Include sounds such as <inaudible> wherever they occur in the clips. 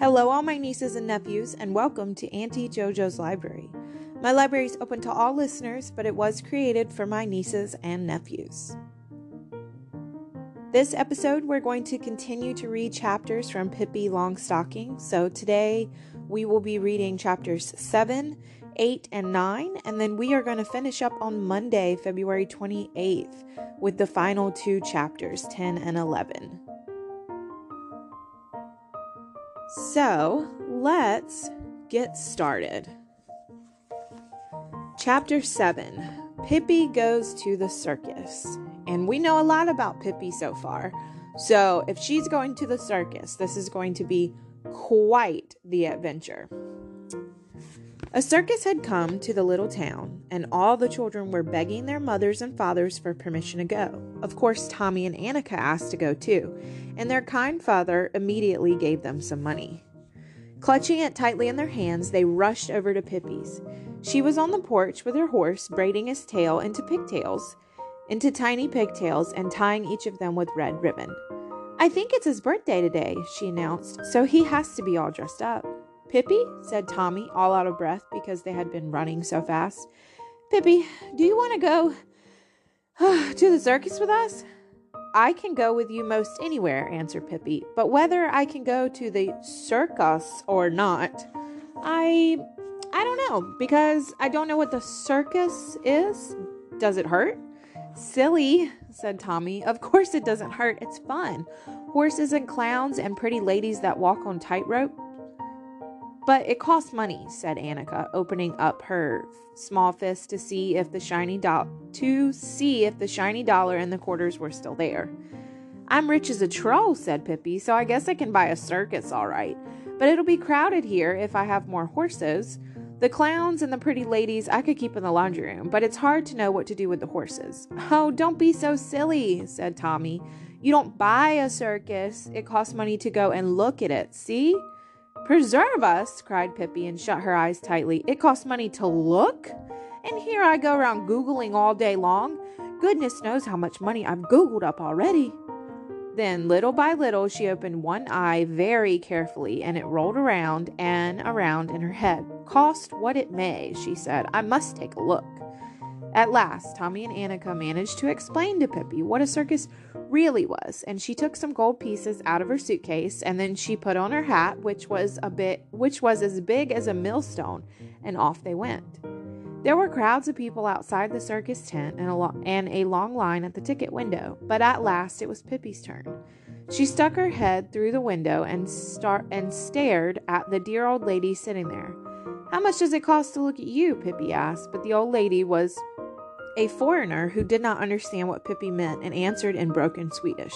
Hello, all my nieces and nephews, and welcome to Auntie JoJo's Library. My library is open to all listeners, but it was created for my nieces and nephews. This episode, we're going to continue to read chapters from Pippi Longstocking. So today, we will be reading chapters 7, 8, and 9, and then we are going to finish up on Monday, February 28th, with the final two chapters, 10 and 11. So let's get started. Chapter 7 Pippi Goes to the Circus. And we know a lot about Pippi so far. So if she's going to the circus, this is going to be quite the adventure. A circus had come to the little town, and all the children were begging their mothers and fathers for permission to go. Of course, Tommy and Annika asked to go too, and their kind father immediately gave them some money. Clutching it tightly in their hands, they rushed over to Pippi's. She was on the porch with her horse, braiding his tail into pigtails, into tiny pigtails, and tying each of them with red ribbon. I think it's his birthday today, she announced, so he has to be all dressed up. Pippi, said Tommy, all out of breath because they had been running so fast. Pippi, do you want to go <sighs> to the circus with us? I can go with you most anywhere, answered Pippi, but whether I can go to the circus or not, I I don't know because I don't know what the circus is. Does it hurt? Silly, said Tommy. Of course it doesn't hurt. It's fun. Horses and clowns and pretty ladies that walk on tightrope. But it costs money, said Annika, opening up her small fist to see if the shiny dollar to see if the shiny dollar and the quarters were still there. I'm rich as a troll, said Pippi, so I guess I can buy a circus all right. But it'll be crowded here if I have more horses. The clowns and the pretty ladies I could keep in the laundry room, but it's hard to know what to do with the horses. Oh, don't be so silly, said Tommy. You don't buy a circus. It costs money to go and look at it. See? Preserve us, cried Pippi and shut her eyes tightly. It costs money to look? And here I go around Googling all day long. Goodness knows how much money I've Googled up already. Then, little by little, she opened one eye very carefully and it rolled around and around in her head. Cost what it may, she said. I must take a look. At last, Tommy and Annika managed to explain to Pippi what a circus really was, and she took some gold pieces out of her suitcase and then she put on her hat, which was a bit which was as big as a millstone, and off they went. There were crowds of people outside the circus tent and a, lo- and a long line at the ticket window, but at last it was Pippi's turn. She stuck her head through the window and start and stared at the dear old lady sitting there. How much does it cost to look at you? Pippi asked, but the old lady was a foreigner who did not understand what Pippi meant and answered in broken Swedish.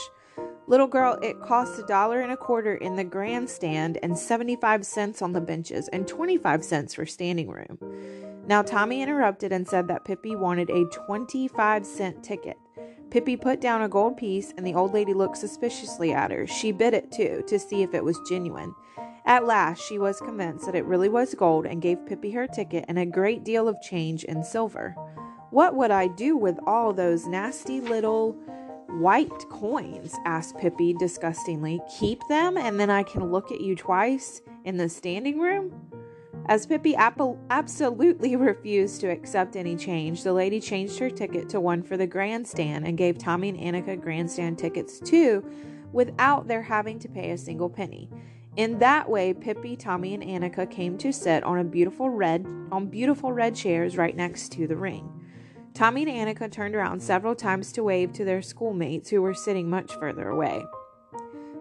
Little girl, it costs a dollar and a quarter in the grandstand and 75 cents on the benches and 25 cents for standing room. Now, Tommy interrupted and said that Pippi wanted a 25 cent ticket. Pippi put down a gold piece and the old lady looked suspiciously at her. She bit it too to see if it was genuine. At last, she was convinced that it really was gold and gave Pippi her ticket and a great deal of change in silver. What would I do with all those nasty little white coins? asked Pippi disgustingly. Keep them and then I can look at you twice in the standing room? As Pippi ap- absolutely <laughs> refused to accept any change, the lady changed her ticket to one for the grandstand and gave Tommy and Annika grandstand tickets too, without their having to pay a single penny. In that way, Pippi, Tommy, and Annika came to sit on a beautiful red on beautiful red chairs right next to the ring. Tommy and Annika turned around several times to wave to their schoolmates who were sitting much further away.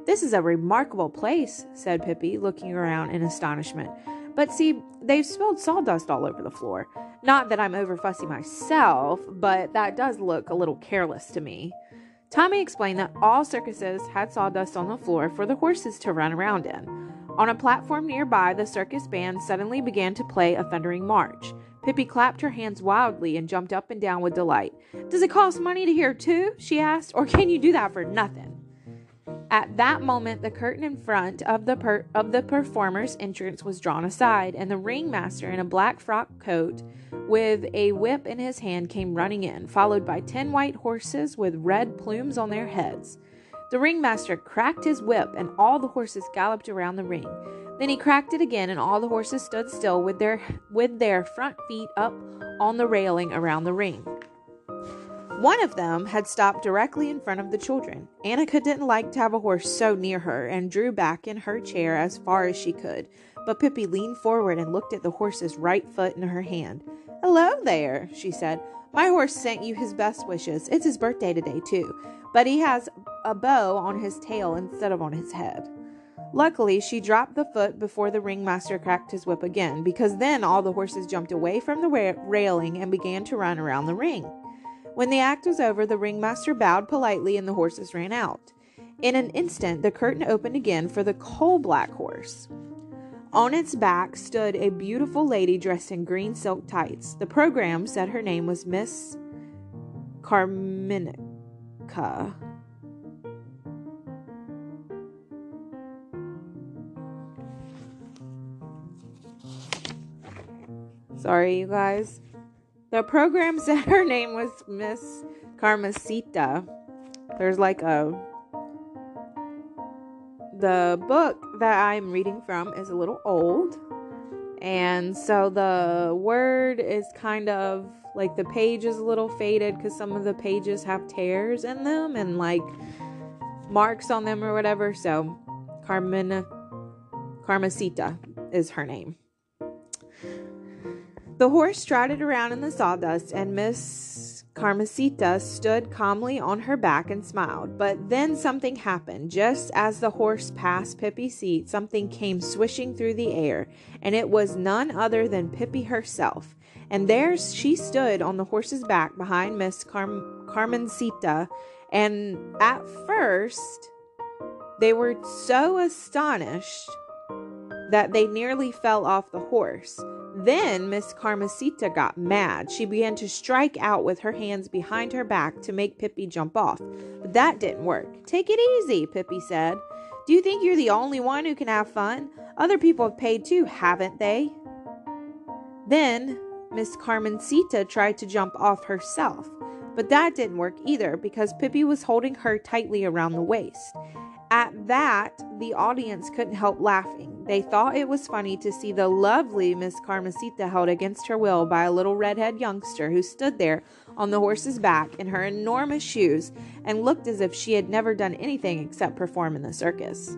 This is a remarkable place, said Pippi, looking around in astonishment. But see, they've spilled sawdust all over the floor. Not that I'm over fussy myself, but that does look a little careless to me. Tommy explained that all circuses had sawdust on the floor for the horses to run around in. On a platform nearby, the circus band suddenly began to play a thundering march. Pippi clapped her hands wildly and jumped up and down with delight. Does it cost money to hear too? she asked, or can you do that for nothing? At that moment, the curtain in front of the per- of the performer's entrance was drawn aside, and the ringmaster in a black frock coat with a whip in his hand came running in, followed by ten white horses with red plumes on their heads. The ringmaster cracked his whip, and all the horses galloped around the ring. Then he cracked it again, and all the horses stood still with their with their front feet up on the railing around the ring. One of them had stopped directly in front of the children. Annika didn't like to have a horse so near her and drew back in her chair as far as she could. But Pippi leaned forward and looked at the horse's right foot in her hand. Hello there, she said. My horse sent you his best wishes. It's his birthday today, too, but he has a bow on his tail instead of on his head. Luckily, she dropped the foot before the ringmaster cracked his whip again, because then all the horses jumped away from the ra- railing and began to run around the ring. When the act was over, the ringmaster bowed politely and the horses ran out. In an instant, the curtain opened again for the coal black horse. On its back stood a beautiful lady dressed in green silk tights. The program said her name was Miss Carminica. Sorry, you guys. The program <laughs> said her name was Miss Carmesita. There's like a. The book that I'm reading from is a little old. And so the word is kind of like the page is a little faded because some of the pages have tears in them and like marks on them or whatever. So Carmen Carmesita is her name. The horse trotted around in the sawdust, and Miss Carmesita stood calmly on her back and smiled. But then something happened. Just as the horse passed Pippi's seat, something came swishing through the air, and it was none other than Pippi herself. And there she stood on the horse's back behind Miss Car- Carmencita. And at first, they were so astonished that they nearly fell off the horse. Then Miss Carmesita got mad. She began to strike out with her hands behind her back to make Pippi jump off. But that didn't work. Take it easy, Pippi said. Do you think you're the only one who can have fun? Other people have paid too, haven't they? Then Miss Carmencita tried to jump off herself, but that didn't work either because Pippi was holding her tightly around the waist. At that, the audience couldn't help laughing. They thought it was funny to see the lovely Miss Carmesita held against her will by a little redhead youngster who stood there on the horse's back in her enormous shoes and looked as if she had never done anything except perform in the circus.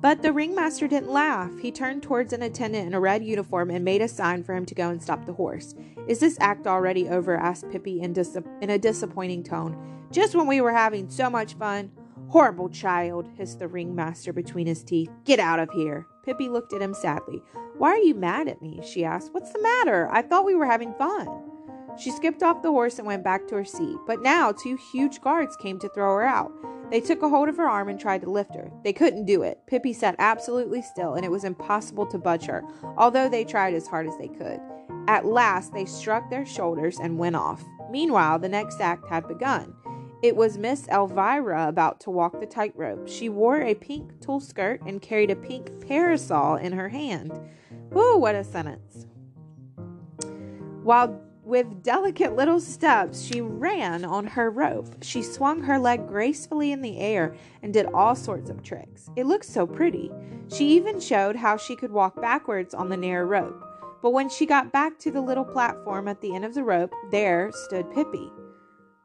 But the ringmaster didn't laugh. He turned towards an attendant in a red uniform and made a sign for him to go and stop the horse. Is this act already over? asked Pippi in, dis- in a disappointing tone. Just when we were having so much fun. Horrible child, hissed the ringmaster between his teeth. Get out of here. Pippi looked at him sadly. Why are you mad at me? she asked. What's the matter? I thought we were having fun. She skipped off the horse and went back to her seat. But now two huge guards came to throw her out. They took a hold of her arm and tried to lift her. They couldn't do it. Pippi sat absolutely still, and it was impossible to budge her, although they tried as hard as they could. At last, they struck their shoulders and went off. Meanwhile, the next act had begun. It was Miss Elvira about to walk the tightrope. She wore a pink tulle skirt and carried a pink parasol in her hand. Whoa, what a sentence. While with delicate little steps, she ran on her rope. She swung her leg gracefully in the air and did all sorts of tricks. It looked so pretty. She even showed how she could walk backwards on the narrow rope. But when she got back to the little platform at the end of the rope, there stood Pippi.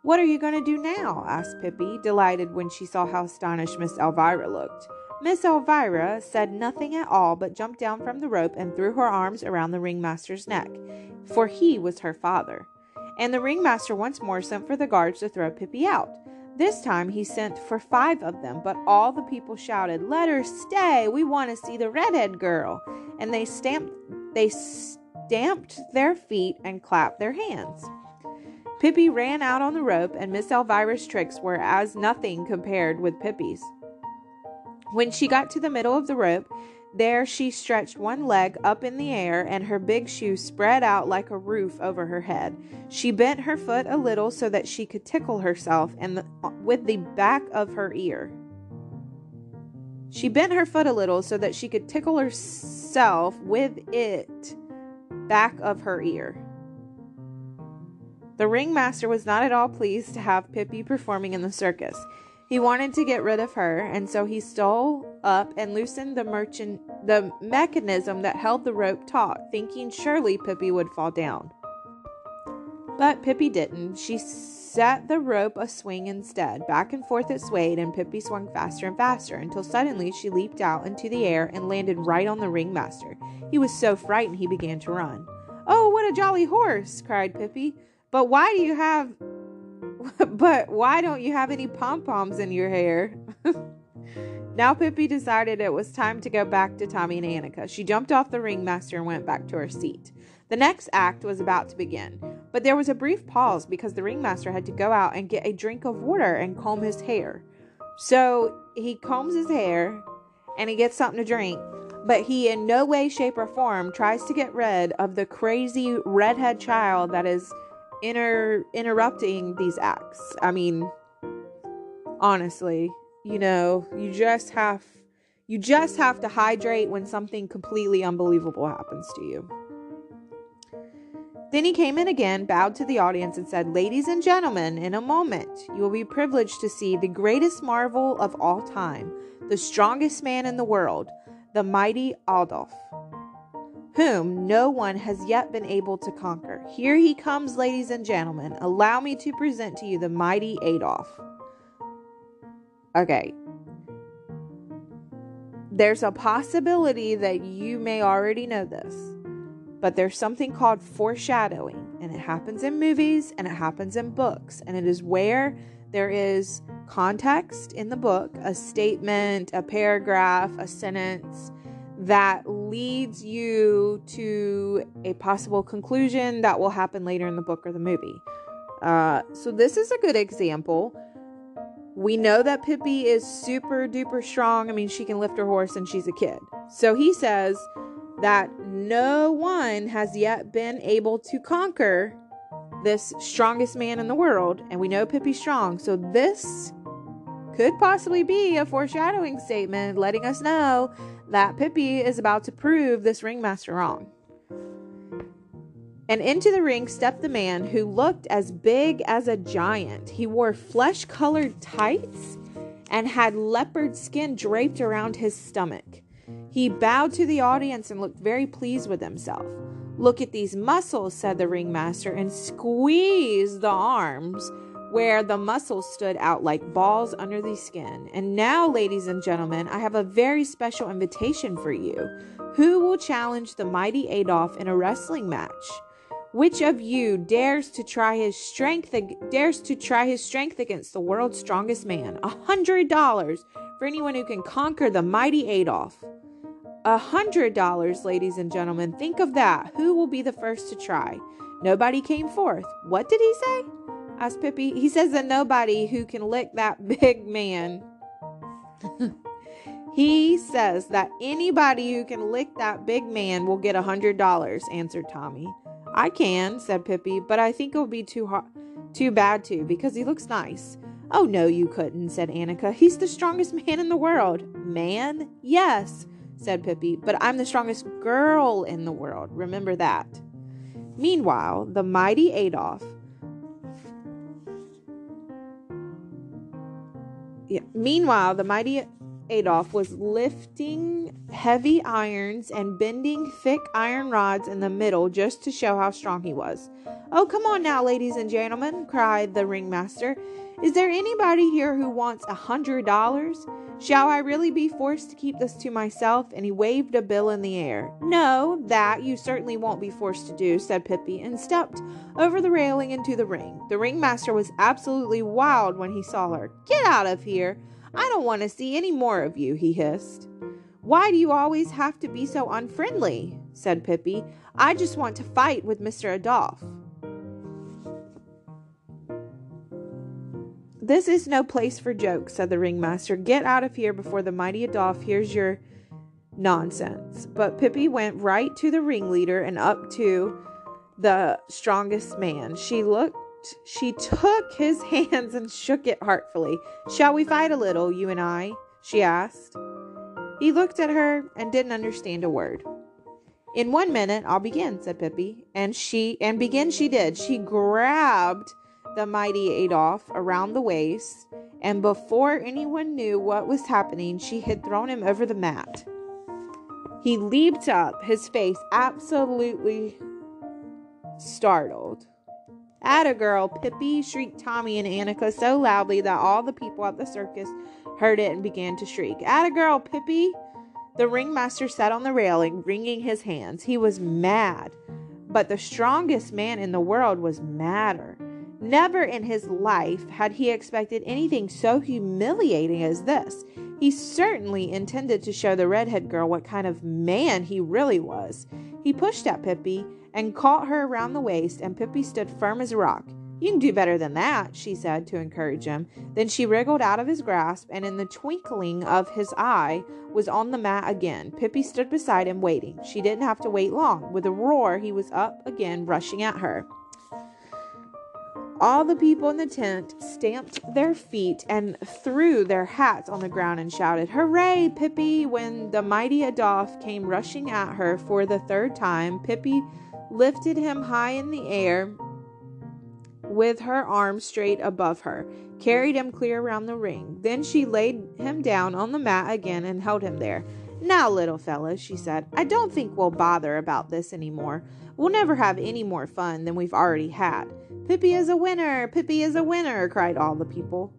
What are you going to do now? asked Pippi, delighted when she saw how astonished Miss Elvira looked. Miss Elvira said nothing at all, but jumped down from the rope and threw her arms around the ringmaster's neck, for he was her father. And the ringmaster once more sent for the guards to throw Pippi out. This time he sent for five of them, but all the people shouted, "Let her stay! We want to see the redhead girl!" And they stamped, they stamped their feet and clapped their hands. Pippi ran out on the rope, and Miss Elvira's tricks were as nothing compared with Pippi's. When she got to the middle of the rope, there she stretched one leg up in the air and her big shoe spread out like a roof over her head. She bent her foot a little so that she could tickle herself and the, with the back of her ear. She bent her foot a little so that she could tickle herself with it back of her ear. The ringmaster was not at all pleased to have Pippi performing in the circus. He wanted to get rid of her, and so he stole up and loosened the merchant the mechanism that held the rope taut, thinking surely Pippi would fall down. But Pippi didn't. She set the rope a swing instead. Back and forth it swayed, and Pippi swung faster and faster until suddenly she leaped out into the air and landed right on the ringmaster. He was so frightened he began to run. Oh, what a jolly horse! cried Pippi. But why do you have <laughs> but why don't you have any pom poms in your hair? <laughs> now Pippi decided it was time to go back to Tommy and Annika. She jumped off the ringmaster and went back to her seat. The next act was about to begin, but there was a brief pause because the ringmaster had to go out and get a drink of water and comb his hair. So he combs his hair and he gets something to drink, but he in no way, shape, or form tries to get rid of the crazy redhead child that is inter- interrupting these acts. I mean, honestly, you know, you just have you just have to hydrate when something completely unbelievable happens to you. Then he came in again, bowed to the audience, and said, Ladies and gentlemen, in a moment you will be privileged to see the greatest marvel of all time, the strongest man in the world, the mighty Adolf whom no one has yet been able to conquer. Here he comes, ladies and gentlemen. Allow me to present to you the mighty Adolf. Okay. There's a possibility that you may already know this, but there's something called foreshadowing, and it happens in movies and it happens in books, and it is where there is context in the book, a statement, a paragraph, a sentence that leads you to a possible conclusion that will happen later in the book or the movie. Uh, so, this is a good example. We know that Pippi is super duper strong. I mean, she can lift her horse and she's a kid. So, he says that no one has yet been able to conquer this strongest man in the world. And we know Pippi's strong. So, this could possibly be a foreshadowing statement letting us know that Pippi is about to prove this ringmaster wrong. And into the ring stepped the man who looked as big as a giant. He wore flesh colored tights and had leopard skin draped around his stomach. He bowed to the audience and looked very pleased with himself. Look at these muscles, said the ringmaster, and squeezed the arms where the muscles stood out like balls under the skin. And now, ladies and gentlemen, I have a very special invitation for you. Who will challenge the mighty Adolf in a wrestling match? Which of you dares to try his strength dares to try his strength against the world's strongest man? A hundred dollars for anyone who can conquer the mighty Adolf. A hundred dollars, ladies and gentlemen. Think of that. Who will be the first to try? Nobody came forth. What did he say? Asked Pippi. He says that nobody who can lick that <laughs> big man. <laughs> he says that anybody who can lick that big man will get a hundred dollars, answered Tommy. I can, said Pippi, but I think it'll be too hard, too bad to, because he looks nice. Oh no, you couldn't, said Annika. He's the strongest man in the world. Man? Yes, said Pippi, but I'm the strongest girl in the world. Remember that. Meanwhile, the mighty Adolf Meanwhile, the mighty Adolf was lifting heavy irons and bending thick iron rods in the middle just to show how strong he was. Oh, come on now, ladies and gentlemen, cried the ringmaster. Is there anybody here who wants a hundred dollars? Shall I really be forced to keep this to myself? And he waved a bill in the air. No, that you certainly won't be forced to do, said Pippi, and stepped over the railing into the ring. The ringmaster was absolutely wild when he saw her. Get out of here! I don't want to see any more of you, he hissed. Why do you always have to be so unfriendly? said Pippi. I just want to fight with Mr. Adolf. This is no place for jokes, said the ringmaster. Get out of here before the mighty Adolf hears your nonsense. But Pippi went right to the ringleader and up to the strongest man. She looked, she took his <laughs> hands and shook it heartfully. Shall we fight a little, you and I? she asked. He looked at her and didn't understand a word. In one minute, I'll begin, said Pippi. And she, and begin she did. She grabbed the mighty Adolf around the waist and before anyone knew what was happening, she had thrown him over the mat. He leaped up, his face absolutely startled. Atta girl, Pippi, shrieked Tommy and Annika so loudly that all the people at the circus heard it and began to shriek. Atta girl, Pippi! The ringmaster sat on the railing, wringing his hands. He was mad, but the strongest man in the world was madder. Never in his life had he expected anything so humiliating as this. He certainly intended to show the redhead girl what kind of man he really was. He pushed at Pippi and caught her around the waist, and Pippi stood firm as a rock. You can do better than that, she said to encourage him. Then she wriggled out of his grasp, and in the twinkling of his eye was on the mat again. Pippi stood beside him, waiting. She didn't have to wait long. With a roar, he was up again, rushing at her. All the people in the tent stamped their feet and threw their hats on the ground and shouted, Hooray, Pippi! When the mighty Adolf came rushing at her for the third time, Pippi lifted him high in the air with her arms straight above her, carried him clear around the ring. Then she laid him down on the mat again and held him there. Now, little fellow, she said, I don't think we'll bother about this any more. We'll never have any more fun than we've already had. Pippi is a winner! Pippi is a winner! cried all the people.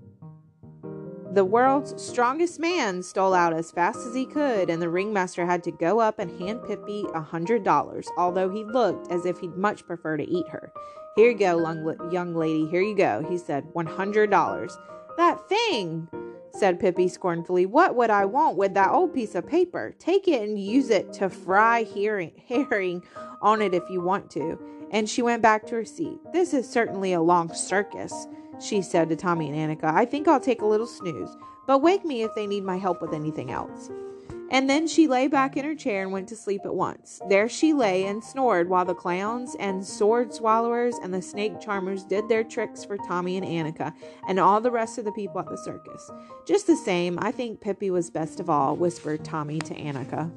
The world's strongest man stole out as fast as he could, and the ringmaster had to go up and hand Pippi a hundred dollars, although he looked as if he'd much prefer to eat her. Here you go, young lady, here you go, he said. One hundred dollars. That thing, said Pippi scornfully. What would I want with that old piece of paper? Take it and use it to fry <laughs> herring on it if you want to. And she went back to her seat. This is certainly a long circus she said to Tommy and Annika. I think I'll take a little snooze, but wake me if they need my help with anything else. And then she lay back in her chair and went to sleep at once. There she lay and snored while the clowns and sword swallowers and the snake charmers did their tricks for Tommy and Annika and all the rest of the people at the circus. Just the same, I think Pippi was best of all, whispered Tommy to Annika.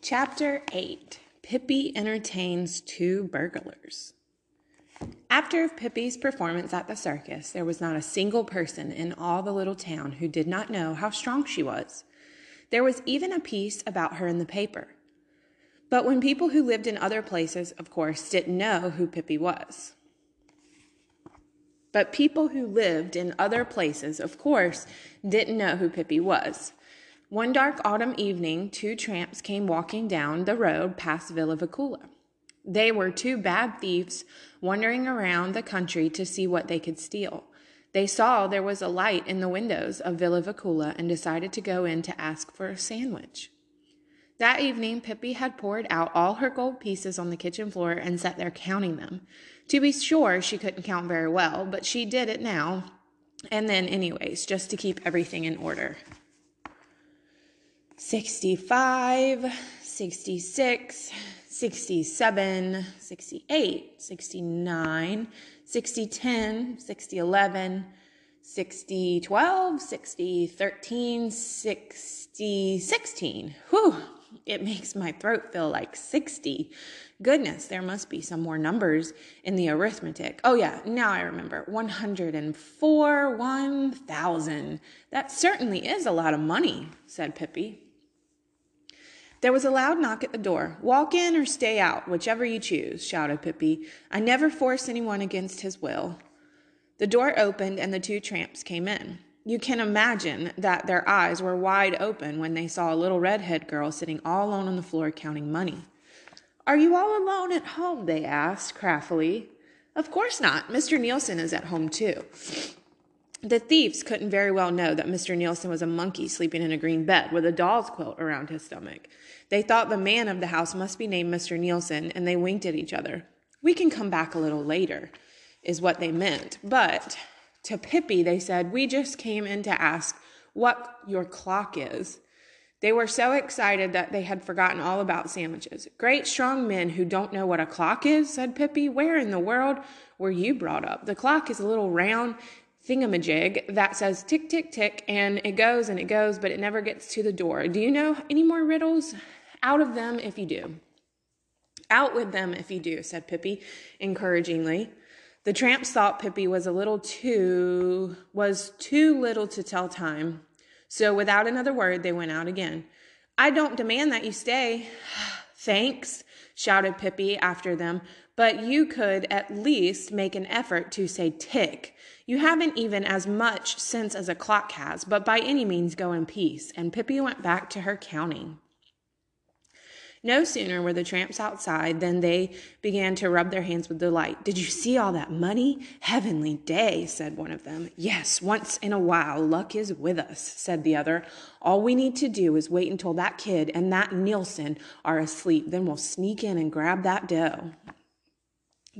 Chapter 8 Pippi entertains two burglars. After Pippi's performance at the circus, there was not a single person in all the little town who did not know how strong she was. There was even a piece about her in the paper. But when people who lived in other places, of course, didn't know who Pippi was. But people who lived in other places, of course, didn't know who Pippi was. One dark autumn evening, two tramps came walking down the road past Villa Villekulla. They were two bad thieves wandering around the country to see what they could steal. They saw there was a light in the windows of Villa Villekulla and decided to go in to ask for a sandwich. That evening, Pippi had poured out all her gold pieces on the kitchen floor and sat there counting them. To be sure, she couldn't count very well, but she did it now and then, anyways, just to keep everything in order. 65, 66, 67, 68, 69, 60, 10, 60, 11, 60, 12, 60, 13, 60, 16. Whew, it makes my throat feel like 60. Goodness, there must be some more numbers in the arithmetic. Oh, yeah, now I remember 104, 1,000. That certainly is a lot of money, said Pippi. There was a loud knock at the door. Walk in or stay out, whichever you choose, shouted Pippi. I never force anyone against his will. The door opened and the two tramps came in. You can imagine that their eyes were wide open when they saw a little redhead girl sitting all alone on the floor counting money. Are you all alone at home? they asked craftily. Of course not. Mr. Nielsen is at home too. The thieves couldn't very well know that Mr. Nielsen was a monkey sleeping in a green bed with a doll's quilt around his stomach. They thought the man of the house must be named Mr. Nielsen, and they winked at each other. We can come back a little later, is what they meant. But to Pippi, they said, We just came in to ask what your clock is. They were so excited that they had forgotten all about sandwiches. Great strong men who don't know what a clock is, said Pippi. Where in the world were you brought up? The clock is a little round thingamajig that says tick, tick, tick, and it goes and it goes, but it never gets to the door. Do you know any more riddles? Out of them if you do. Out with them if you do, said Pippi encouragingly. The tramps thought Pippi was a little too was too little to tell time. So without another word, they went out again. I don't demand that you stay. <sighs> Thanks, shouted Pippi after them, but you could at least make an effort to say tick. You haven't even as much sense as a clock has, but by any means go in peace. And Pippi went back to her counting. No sooner were the tramps outside than they began to rub their hands with delight. Did you see all that money? Heavenly day, said one of them. Yes, once in a while, luck is with us, said the other. All we need to do is wait until that kid and that Nielsen are asleep. Then we'll sneak in and grab that dough.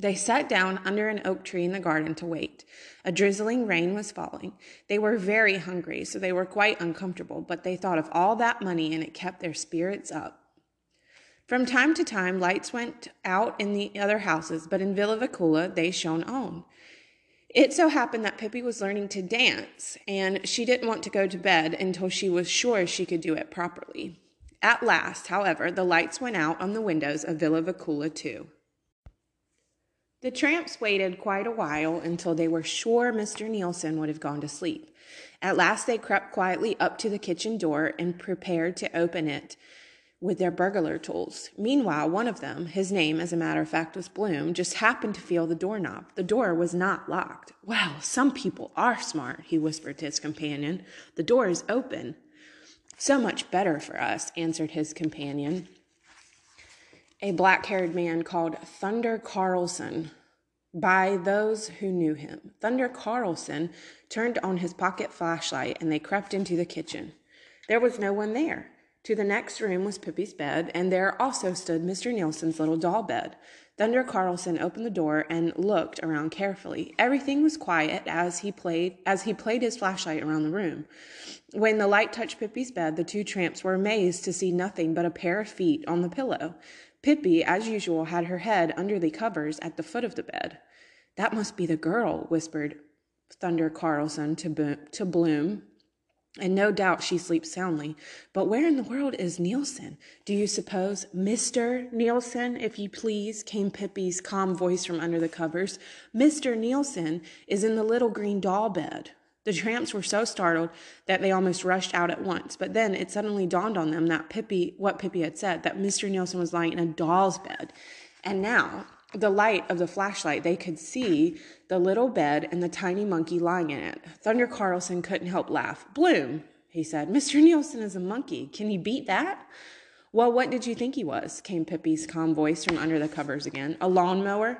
They sat down under an oak tree in the garden to wait. A drizzling rain was falling. They were very hungry, so they were quite uncomfortable, but they thought of all that money and it kept their spirits up. From time to time, lights went out in the other houses, but in Villa Villekulla they shone on. It so happened that Pippi was learning to dance, and she didn't want to go to bed until she was sure she could do it properly. At last, however, the lights went out on the windows of Villa Villekulla too. The tramps waited quite a while until they were sure Mr. Nielsen would have gone to sleep. At last they crept quietly up to the kitchen door and prepared to open it with their burglar tools. Meanwhile, one of them, his name, as a matter of fact, was Bloom, just happened to feel the doorknob. The door was not locked. Well, some people are smart, he whispered to his companion. The door is open. So much better for us, answered his companion. A black haired man called Thunder Carlson by those who knew him. Thunder Carlson turned on his pocket flashlight and they crept into the kitchen. There was no one there. To the next room was Pippi's bed, and there also stood Mr. Nielsen's little doll bed. Thunder Carlson opened the door and looked around carefully. Everything was quiet as he played as he played his flashlight around the room. When the light touched Pippi's bed, the two tramps were amazed to see nothing but a pair of feet on the pillow. Pippi, as usual, had her head under the covers at the foot of the bed. That must be the girl, whispered Thunder Carlson to, Bo- to Bloom, and no doubt she sleeps soundly. But where in the world is Nielsen? Do you suppose Mr. Nielsen, if you please? came Pippi's calm voice from under the covers. Mr. Nielsen is in the little green doll bed. The tramps were so startled that they almost rushed out at once. But then it suddenly dawned on them that Pippi, what Pippi had said, that Mr. Nielsen was lying in a doll's bed. And now the light of the flashlight, they could see the little bed and the tiny monkey lying in it. Thunder Carlson couldn't help laugh. Bloom, he said, Mr. Nielsen is a monkey. Can he beat that? Well, what did you think he was? came Pippi's calm voice from under the covers again. A lawnmower?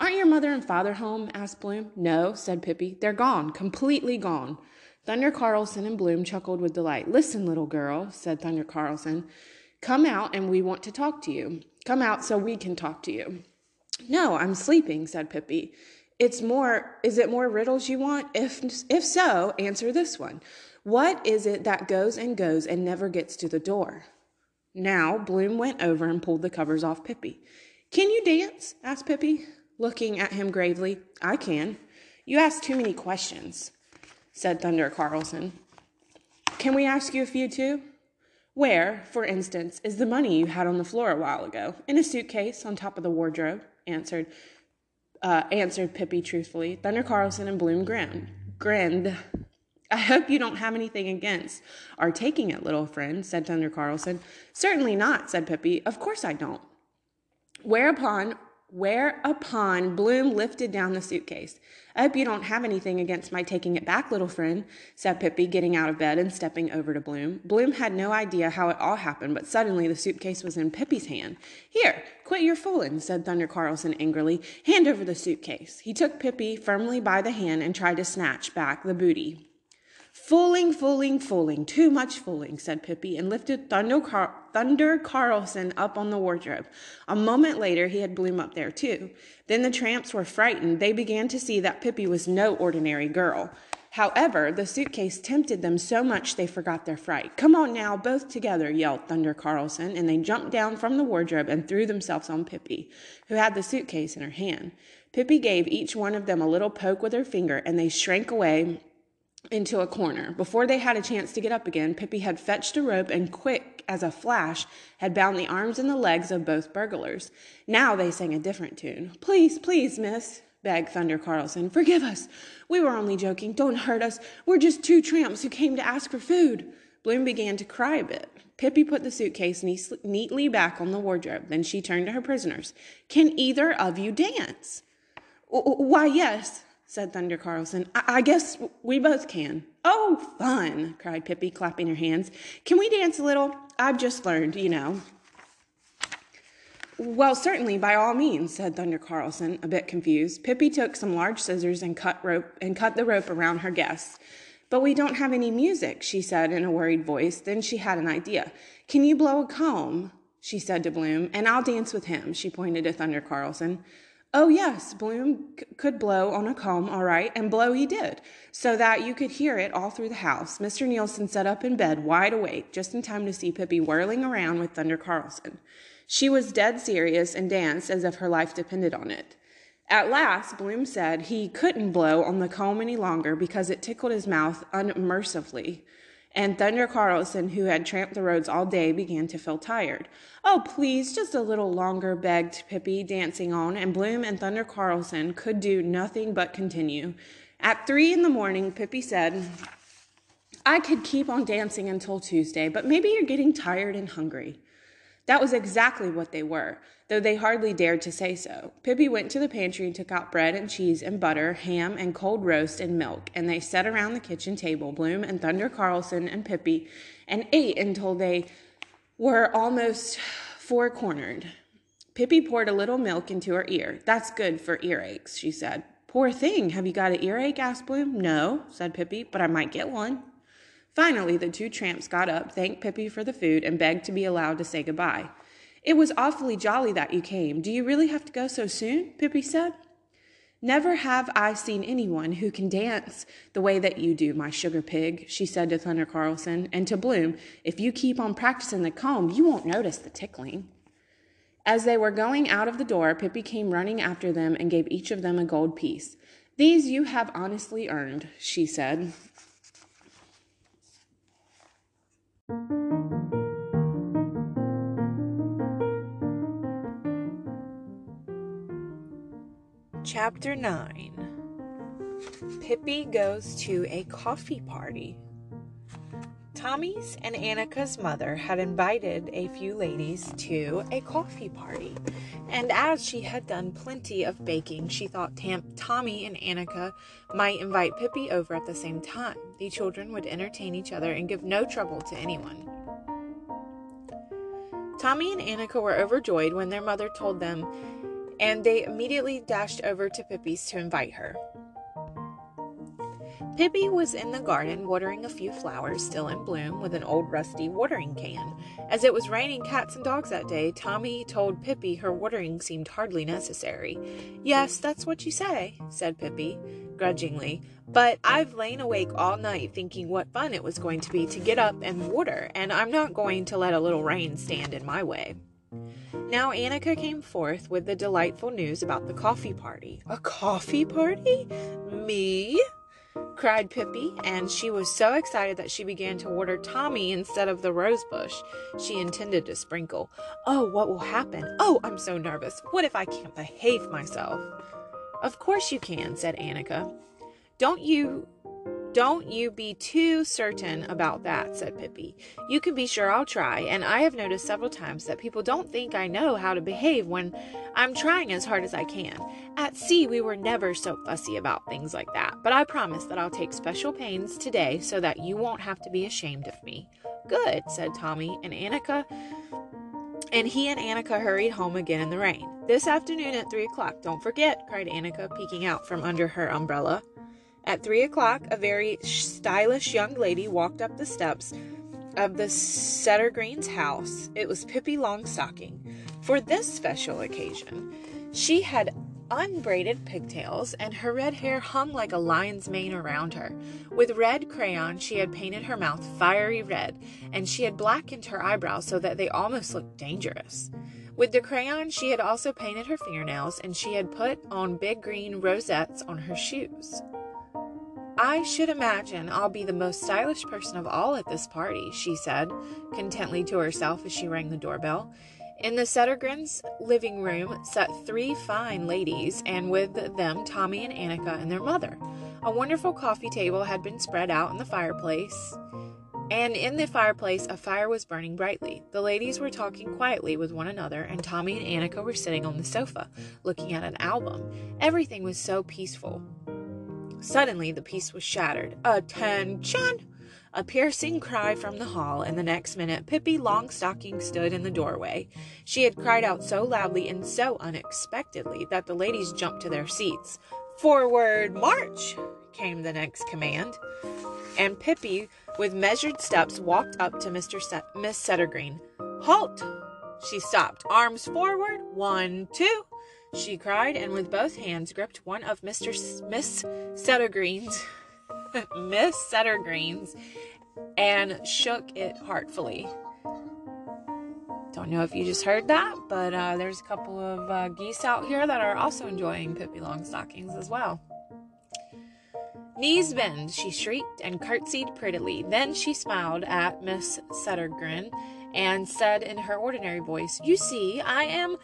Aren't your mother and father home? asked Bloom. No, said Pippi. They're gone, completely gone. Thunder Carlson and Bloom chuckled with delight. Listen, little girl, said Thunder Carlson. Come out and we want to talk to you. Come out so we can talk to you. No, I'm sleeping, said Pippi. It's more, is it more riddles you want? If, if so, answer this one. What is it that goes and goes and never gets to the door? Now, Bloom went over and pulled the covers off Pippi. Can you dance? asked Pippi, looking at him gravely. I can. You ask too many questions, said Thunder Carlson. Can we ask you a few too? Where, for instance, is the money you had on the floor a while ago? In a suitcase on top of the wardrobe answered uh, answered Pippi truthfully. Thunder Carlson and Bloom grinned. Grinned. I hope you don't have anything against our taking it, little friend, said Thunder Carlson. Certainly not, said Pippi. Of course I don't. Whereupon Whereupon Bloom lifted down the suitcase. I hope you don't have anything against my taking it back, little friend, said Pippi, getting out of bed and stepping over to Bloom. Bloom had no idea how it all happened, but suddenly the suitcase was in Pippi's hand. Here, quit your fooling, said Thunder Carlson angrily. Hand over the suitcase. He took Pippi firmly by the hand and tried to snatch back the booty. Fooling, fooling, fooling, too much fooling, said Pippi, and lifted Thunder, Car- Thunder Carlson up on the wardrobe. A moment later, he had Bloom up there, too. Then the tramps were frightened. They began to see that Pippi was no ordinary girl. However, the suitcase tempted them so much they forgot their fright. Come on now, both together, yelled Thunder Carlson, and they jumped down from the wardrobe and threw themselves on Pippi, who had the suitcase in her hand. Pippi gave each one of them a little poke with her finger, and they shrank away into a corner. Before they had a chance to get up again, Pippi had fetched a rope and quick as a flash had bound the arms and the legs of both burglars. Now they sang a different tune. Please, please, miss, begged Thunder Carlson. Forgive us. We were only joking. Don't hurt us. We're just two tramps who came to ask for food. Bloom began to cry a bit. Pippi put the suitcase neatly back on the wardrobe. Then she turned to her prisoners. Can either of you dance? Why, yes, said Thunder Carlson. I, I guess we both can. Oh, fun, cried Pippi, clapping her hands. Can we dance a little? I've just learned, you know. Well, certainly, by all means, said Thunder Carlson, a bit confused. Pippi took some large scissors and cut rope and cut the rope around her guests. But we don't have any music, she said in a worried voice. Then she had an idea. Can you blow a comb? she said to Bloom, and I'll dance with him, she pointed to Thunder Carlson. Oh, yes, Bloom c- could blow on a comb, all right, and blow he did, so that you could hear it all through the house. Mr. Nielsen sat up in bed, wide awake, just in time to see Pippi whirling around with Thunder Carlson. She was dead serious and danced as if her life depended on it. At last, Bloom said he couldn't blow on the comb any longer because it tickled his mouth unmercifully. And Thunder Carlson, who had tramped the roads all day, began to feel tired. Oh, please, just a little longer, begged Pippi, dancing on, and Bloom and Thunder Carlson could do nothing but continue. At three in the morning, Pippi said, I could keep on dancing until Tuesday, but maybe you're getting tired and hungry. That was exactly what they were, though they hardly dared to say so. Pippi went to the pantry and took out bread and cheese and butter, ham and cold roast and milk, and they sat around the kitchen table, Bloom and Thunder Carlson and Pippi, and ate until they were almost four cornered. Pippi poured a little milk into her ear. That's good for earaches, she said. Poor thing, have you got an earache? asked Bloom. No, said Pippi, but I might get one. Finally, the two tramps got up, thanked Pippi for the food, and begged to be allowed to say goodbye. It was awfully jolly that you came. Do you really have to go so soon? Pippi said. Never have I seen anyone who can dance the way that you do, my sugar pig, she said to Thunder Carlson, and to Bloom, if you keep on practicing the comb, you won't notice the tickling. As they were going out of the door, Pippi came running after them and gave each of them a gold piece. These you have honestly earned, she said. Chapter 9 Pippi goes to a coffee party. Tommy's and Annika's mother had invited a few ladies to a coffee party, and as she had done plenty of baking, she thought Tam- Tommy and Annika might invite Pippi over at the same time. The children would entertain each other and give no trouble to anyone. Tommy and Annika were overjoyed when their mother told them, and they immediately dashed over to Pippi's to invite her. Pippi was in the garden watering a few flowers still in bloom with an old rusty watering can. As it was raining cats and dogs that day, Tommy told Pippi her watering seemed hardly necessary. Yes, that's what you say, said Pippi, grudgingly, but I've lain awake all night thinking what fun it was going to be to get up and water, and I'm not going to let a little rain stand in my way. Now Annika came forth with the delightful news about the coffee party. A coffee party? Me? Cried Pippi, and she was so excited that she began to water Tommy instead of the rose bush she intended to sprinkle. Oh, what will happen? Oh, I'm so nervous. What if I can't behave myself? Of course you can, said Annika. Don't you don't you be too certain about that, said Pippi. You can be sure I'll try, and I have noticed several times that people don't think I know how to behave when I'm trying as hard as I can. At sea, we were never so fussy about things like that, but I promise that I'll take special pains today so that you won't have to be ashamed of me. Good, said Tommy, and Annika and he and Annika hurried home again in the rain. This afternoon at three o'clock, don't forget, cried Annika, peeking out from under her umbrella. At three o'clock, a very stylish young lady walked up the steps of the Settergren's house. It was Pippi Longstocking. For this special occasion, she had unbraided pigtails, and her red hair hung like a lion's mane around her. With red crayon, she had painted her mouth fiery red, and she had blackened her eyebrows so that they almost looked dangerous. With the crayon, she had also painted her fingernails, and she had put on big green rosettes on her shoes. I should imagine I'll be the most stylish person of all at this party, she said, contently to herself as she rang the doorbell. In the Settergrens' living room sat three fine ladies, and with them Tommy and Annika and their mother. A wonderful coffee table had been spread out in the fireplace, and in the fireplace a fire was burning brightly. The ladies were talking quietly with one another, and Tommy and Annika were sitting on the sofa, looking at an album. Everything was so peaceful. Suddenly the peace was shattered. Attention! A piercing cry from the hall, and the next minute Pippi Longstocking stood in the doorway. She had cried out so loudly and so unexpectedly that the ladies jumped to their seats. Forward march! came the next command, and Pippi with measured steps, walked up to Mr. Set- Miss Settergren. Halt! She stopped. Arms forward. One, two, she cried, and with both hands gripped one of Mr. S- Miss Settergren's <laughs> Miss Settergren's and shook it heartfully. Don't know if you just heard that, but uh, there's a couple of uh, geese out here that are also enjoying Pippi Longstockings as well. Knees bend, she shrieked and curtsied prettily. Then she smiled at Miss Settergren and said in her ordinary voice, You see, I am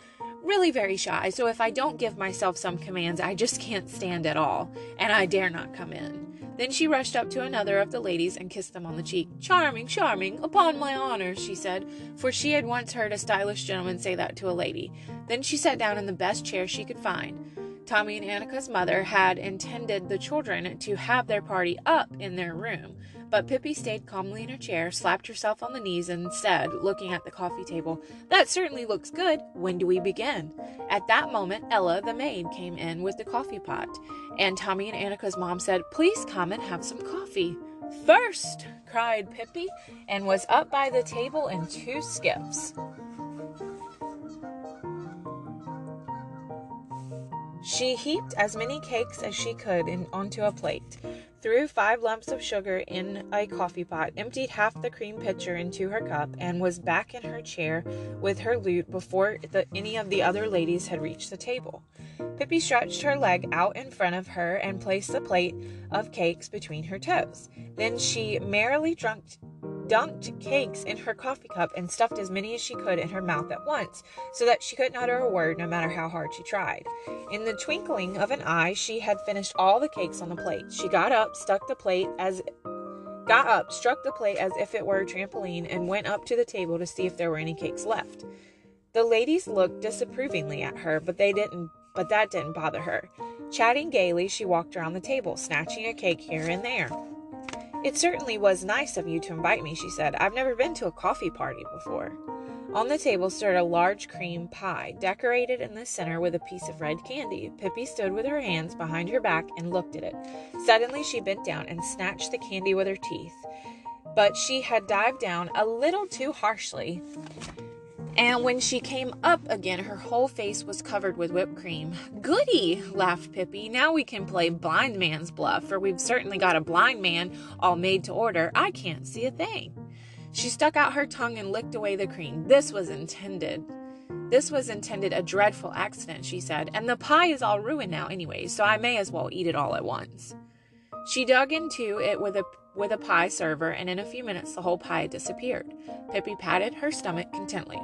really very shy, so if I don't give myself some commands, I just can't stand at all, and I dare not come in. Then she rushed up to another of the ladies and kissed them on the cheek. Charming, charming, upon my honor, she said, for she had once heard a stylish gentleman say that to a lady. Then she sat down in the best chair she could find. Tommy and Annika's mother had intended the children to have their party up in their room, but Pippi stayed calmly in her chair, slapped herself on the knees, and said, looking at the coffee table, That certainly looks good. When do we begin? At that moment, Ella, the maid, came in with the coffee pot, and Tommy and Annika's mom said, Please come and have some coffee. First, cried Pippi, and was up by the table in two skips. She heaped as many cakes as she could in, onto a plate, threw five lumps of sugar in a coffee pot, emptied half the cream pitcher into her cup, and was back in her chair with her lute before the, any of the other ladies had reached the table. Pippi stretched her leg out in front of her and placed the plate of cakes between her toes. Then she merrily drunk, dunked cakes in her coffee cup and stuffed as many as she could in her mouth at once, so that she couldn't utter a word no matter how hard she tried. In the twinkling of an eye, she had finished all the cakes on the plate. She got up, stuck the plate as got up, struck the plate as if it were a trampoline, and went up to the table to see if there were any cakes left. The ladies looked disapprovingly at her, but they didn't but that didn't bother her. Chatting gaily, she walked around the table, snatching a cake here and there. It certainly was nice of you to invite me, she said. I've never been to a coffee party before. On the table stood a large cream pie, decorated in the center with a piece of red candy. Pippi stood with her hands behind her back and looked at it. Suddenly she bent down and snatched the candy with her teeth. But she had dived down a little too harshly and when she came up again, her whole face was covered with whipped cream. Goody, laughed Pippi. Now we can play blind man's bluff, for we've certainly got a blind man all made to order. I can't see a thing. She stuck out her tongue and licked away the cream. This was intended. This was intended a dreadful accident, she said, and the pie is all ruined now anyway, so I may as well eat it all at once. She dug into it with a with a pie server, and in a few minutes the whole pie disappeared. Pippi patted her stomach contently.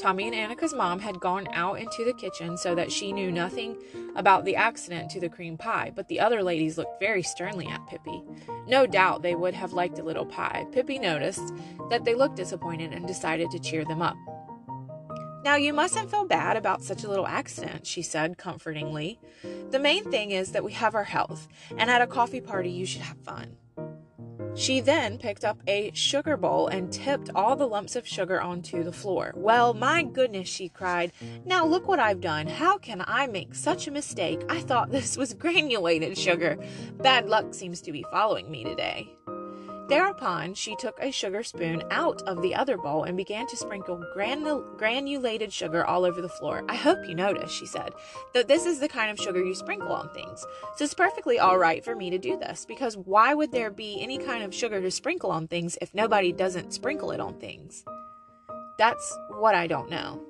Tommy and Annika's mom had gone out into the kitchen so that she knew nothing about the accident to the cream pie, but the other ladies looked very sternly at Pippi. No doubt they would have liked a little pie. Pippi noticed that they looked disappointed and decided to cheer them up. Now, you mustn't feel bad about such a little accident, she said comfortingly. The main thing is that we have our health, and at a coffee party, you should have fun. She then picked up a sugar bowl and tipped all the lumps of sugar onto the floor. Well, my goodness, she cried. Now look what I've done. How can I make such a mistake? I thought this was <laughs> granulated sugar. Bad luck seems to be following me today. Thereupon, she took a sugar spoon out of the other bowl and began to sprinkle granul- granulated sugar all over the floor. I hope you notice, she said, that this is the kind of sugar you sprinkle on things. So it's perfectly all right for me to do this, because why would there be any kind of sugar to sprinkle on things if nobody doesn't sprinkle it on things? That's what I don't know.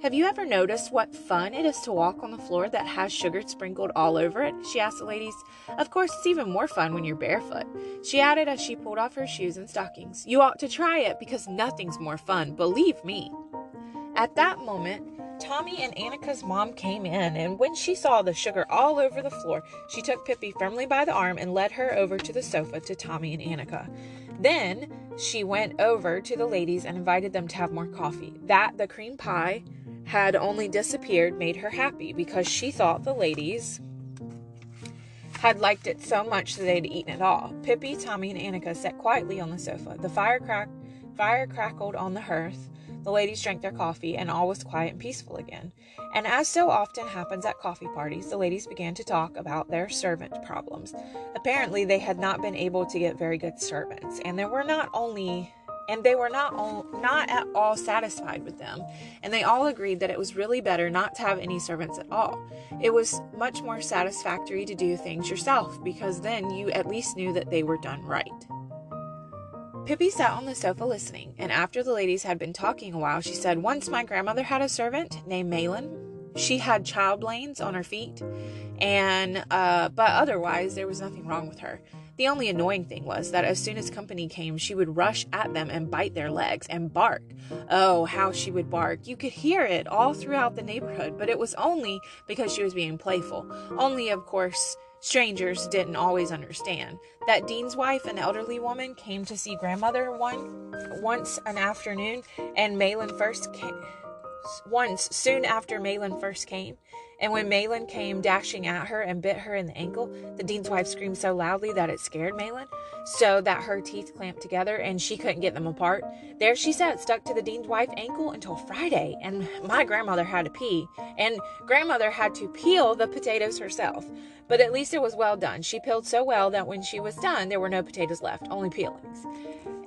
Have you ever noticed what fun it is to walk on the floor that has sugar sprinkled all over it? She asked the ladies. Of course, it's even more fun when you're barefoot. She added as she pulled off her shoes and stockings. You ought to try it because nothing's more fun, believe me. At that moment, Tommy and Annika's mom came in, and when she saw the sugar all over the floor, she took Pippi firmly by the arm and led her over to the sofa to Tommy and Annika. Then she went over to the ladies and invited them to have more coffee. That the cream pie had only disappeared made her happy because she thought the ladies had liked it so much that they'd eaten it all. Pippi, Tommy, and Annika sat quietly on the sofa. The fire, crack- fire crackled on the hearth. The ladies drank their coffee, and all was quiet and peaceful again. And as so often happens at coffee parties, the ladies began to talk about their servant problems. Apparently, they had not been able to get very good servants, and there were not only and they were not all, not at all satisfied with them and they all agreed that it was really better not to have any servants at all it was much more satisfactory to do things yourself because then you at least knew that they were done right Pippi sat on the sofa listening, and after the ladies had been talking a while, she said, Once my grandmother had a servant named Malin. She had chilblains on her feet, and uh, but otherwise there was nothing wrong with her. The only annoying thing was that as soon as company came, she would rush at them and bite their legs and bark. Oh, how she would bark. You could hear it all throughout the neighborhood, but it was only because she was being playful. Only, of course, strangers didn't always understand. That Dean's wife, an elderly woman, came to see grandmother one once an afternoon, and Malin first came once soon after Malin first came, and when Malin came dashing at her and bit her in the ankle, the dean's wife screamed so loudly that it scared Malin, so that her teeth clamped together and she couldn't get them apart. There she sat, stuck to the dean's wife's ankle until Friday, and my grandmother had to pee, and grandmother had to peel the potatoes herself. But at least it was well done. She peeled so well that when she was done, there were no potatoes left, only peelings.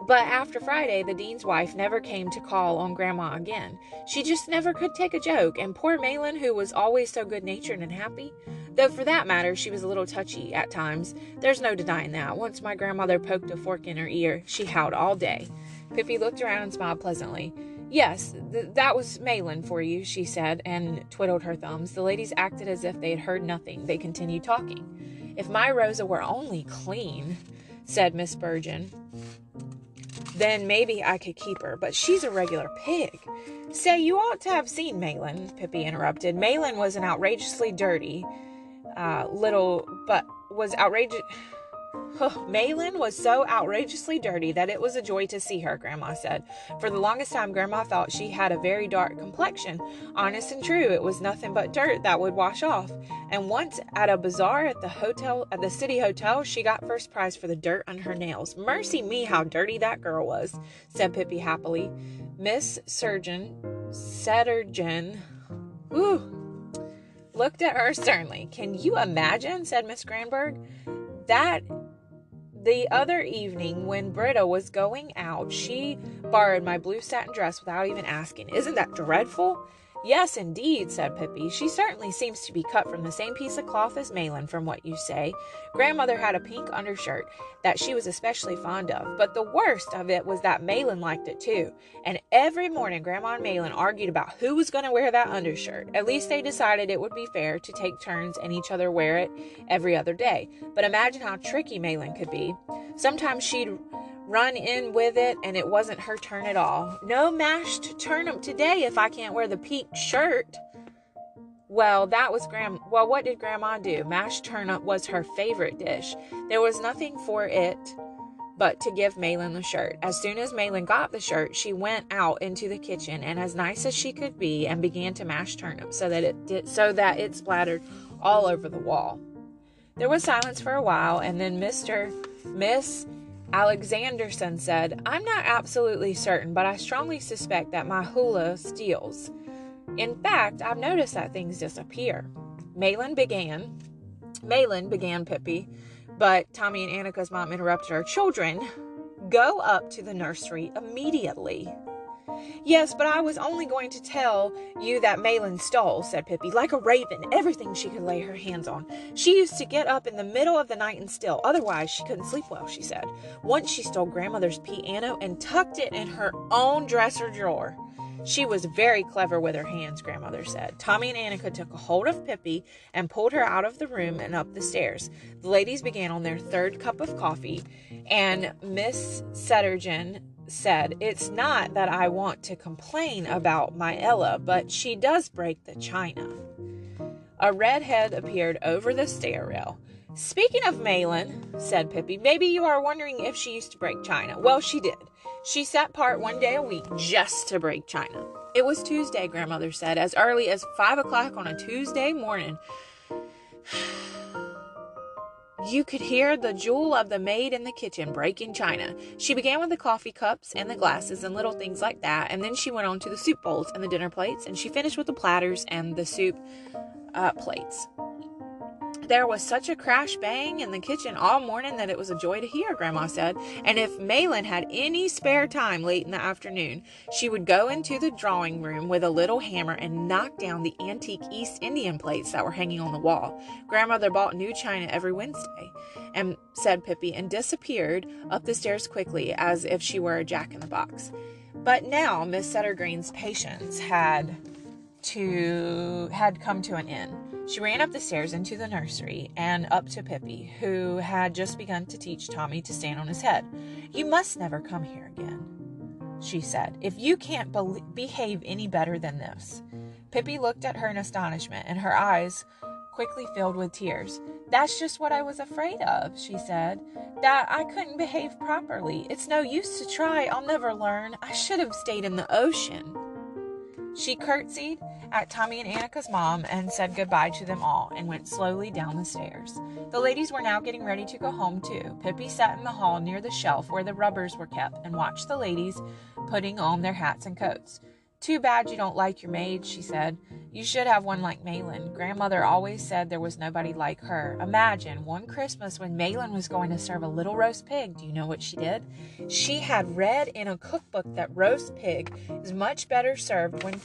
But after Friday, the dean's wife never came to call on Grandma again. She just never could take a joke, and poor Malin, who was always so good natured and happy, though for that matter she was a little touchy at times, there's no denying that. Once my grandmother poked a fork in her ear, she howled all day. Pippi looked around and smiled pleasantly. Yes, th- that was Malin for you, she said, and twiddled her thumbs. The ladies acted as if they had heard nothing. They continued talking. If my Rosa were only clean, said Miss Spurgeon then maybe I could keep her, but she's a regular pig. Say, you ought to have seen Malin, Pippi interrupted. Malin was an outrageously dirty uh, little, but was outrageous. Malin was so outrageously dirty that it was a joy to see her, Grandma said. For the longest time, Grandma thought she had a very dark complexion. Honest and true, it was nothing but dirt that would wash off. And once at a bazaar at the hotel, at the city hotel, she got first prize for the dirt on her nails. Mercy me, how dirty that girl was, said Pippi happily. Miss Surgeon, Settergren, ooh, looked at her sternly. Can you imagine? said Miss Granberg. That the other evening, when Britta was going out, she borrowed my blue satin dress without even asking. Isn't that dreadful? Yes, indeed, said Pippi. She certainly seems to be cut from the same piece of cloth as Malin, from what you say. Grandmother had a pink undershirt that she was especially fond of, but the worst of it was that Malin liked it too. And every morning, Grandma and Malin argued about who was going to wear that undershirt. At least they decided it would be fair to take turns and each other wear it every other day. But imagine how tricky Malin could be. Sometimes she'd run in with it, and it wasn't her turn at all. No mashed turnip today if I can't wear the pink shirt. Well, that was Grandma. Well, what did Grandma do? Mashed turnip was her favorite dish. There was nothing for it but to give Malin the shirt. As soon as Malin got the shirt, she went out into the kitchen and as nice as she could be and began to mash turnip so that it did, so that it splattered all over the wall. There was silence for a while and then Mr. Miss Alexanderson said, I'm not absolutely certain, but I strongly suspect that my Hulda steals. In fact, I've noticed that things disappear. Malin began. Malin began Pippi, but Tommy and Annika's mom interrupted her. Children, go up to the nursery immediately. Yes, but I was only going to tell you that Malin stole, said Pippi, like a raven, everything she could lay her hands on. She used to get up in the middle of the night and steal, otherwise she couldn't sleep well, she said. Once she stole grandmother's piano and tucked it in her own dresser drawer. She was very clever with her hands, grandmother said. Tommy and Annika took a hold of Pippi and pulled her out of the room and up the stairs. The ladies began on their third cup of coffee, and Miss Settergren said, It's not that I want to complain about my Ella, but she does break the china. A red head appeared over the stair rail. Speaking of Malin, said Pippi, maybe you are wondering if she used to break china. Well, she did. She sat part one day a week just to break china. It was Tuesday, grandmother said, as early as five o'clock on a Tuesday morning. <sighs> <sighs> You could hear the jewel of the maid in the kitchen breaking china. She began with the coffee cups and the glasses and little things like that, and then she went on to the soup bowls and the dinner plates, and she finished with the platters and the soup uh, plates. There was such a crash bang in the kitchen all morning that it was a joy to hear, Grandma said. And if Malin had any spare time late in the afternoon, she would go into the drawing room with a little hammer and knock down the antique East Indian plates that were hanging on the wall. Grandmother bought new china every Wednesday, and said Pippi, and disappeared up the stairs quickly as if she were a jack in the box. But now Miss Settergren's patience had to had come to an end. She ran up the stairs into the nursery and up to Pippi, who had just begun to teach Tommy to stand on his head. You must never come here again, she said, if you can't be- behave any better than this. Pippi looked at her in astonishment, and her eyes quickly filled with tears. That's just what I was afraid of, she said. That I couldn't behave properly. It's no use to try. I'll never learn. I should have stayed in the ocean. She curtsied at Tommy and Annika's mom and said goodbye to them all and went slowly down the stairs. The ladies were now getting ready to go home too. Pippi sat in the hall near the shelf where the rubbers were kept and watched the ladies putting on their hats and coats. Too bad you don't like your maid, she said. You should have one like Malin. Grandmother always said there was nobody like her. Imagine one Christmas when Malin was going to serve a little roast pig. Do you know what she did? She had read in a cookbook that roast pig is much better served when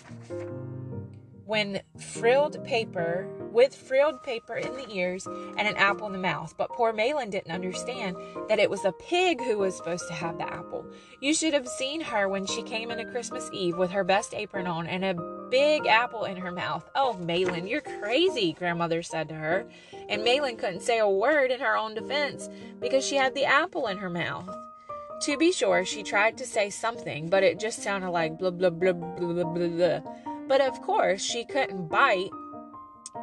when frilled paper with frilled paper in the ears and an apple in the mouth. But poor Malin didn't understand that it was a pig who was supposed to have the apple. You should have seen her when she came in into Christmas Eve with her best apron on and a big apple in her mouth. Oh, Malin, you're crazy, grandmother said to her. And Malin couldn't say a word in her own defense because she had the apple in her mouth. To be sure, she tried to say something, but it just sounded like blah blah blah blah blah blah. But of course, she couldn't bite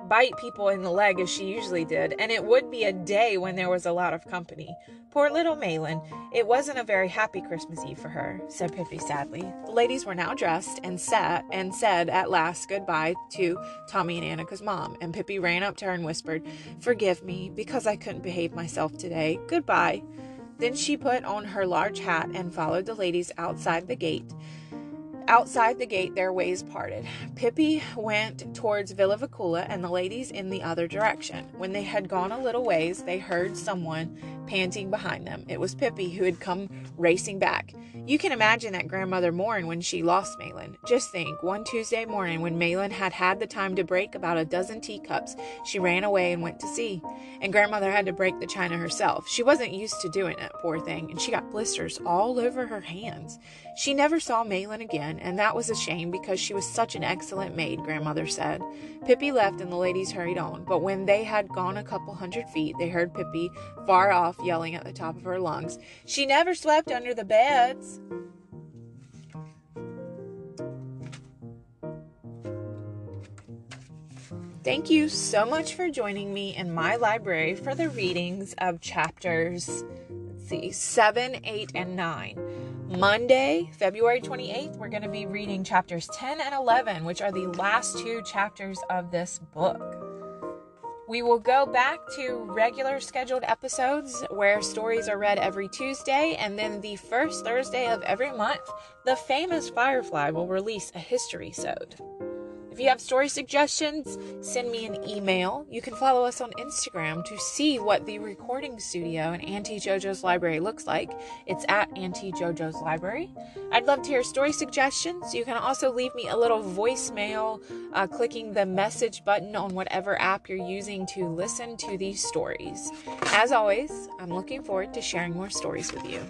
bite people in the leg as she usually did, and it would be a day when there was a lot of company. Poor little Malin, it wasn't a very happy Christmas Eve for her, said Pippi sadly. The ladies were now dressed and sat and said at last goodbye to Tommy and Annika's mom, and Pippi ran up to her and whispered, Forgive me, because I couldn't behave myself today. Goodbye. Then she put on her large hat and followed the ladies outside the gate. Outside the gate, their ways parted. Pippi went towards Villa Villekulla and the ladies in the other direction. When they had gone a little ways, they heard someone panting behind them. It was Pippi who had come racing back. You can imagine that grandmother mourned when she lost Malin. Just think, one Tuesday morning when Malin had had the time to break about a dozen teacups, she ran away and went to sea. And grandmother had to break the china herself. She wasn't used to doing it, poor thing, and she got blisters all over her hands. She never saw Malin again, and that was a shame because she was such an excellent maid, grandmother said. Pippi left and the ladies hurried on, but when they had gone a couple hundred feet, they heard Pippi far off yelling at the top of her lungs, She never slept under the beds. Thank you so much for joining me in my library for the readings of chapters, see, 7, 8, and 9. Monday, February 28th, we're going to be reading chapters 10 and 11, which are the last two chapters of this book. We will go back to regular scheduled episodes where stories are read every Tuesday, and then the first Thursday of every month, the famous Firefly will release a history sode. If you have story suggestions, send me an email. You can follow us on Instagram to see what the recording studio in Auntie JoJo's library looks like. It's at Auntie JoJo's library. I'd love to hear story suggestions. You can also leave me a little voicemail uh, clicking the message button on whatever app you're using to listen to these stories. As always, I'm looking forward to sharing more stories with you.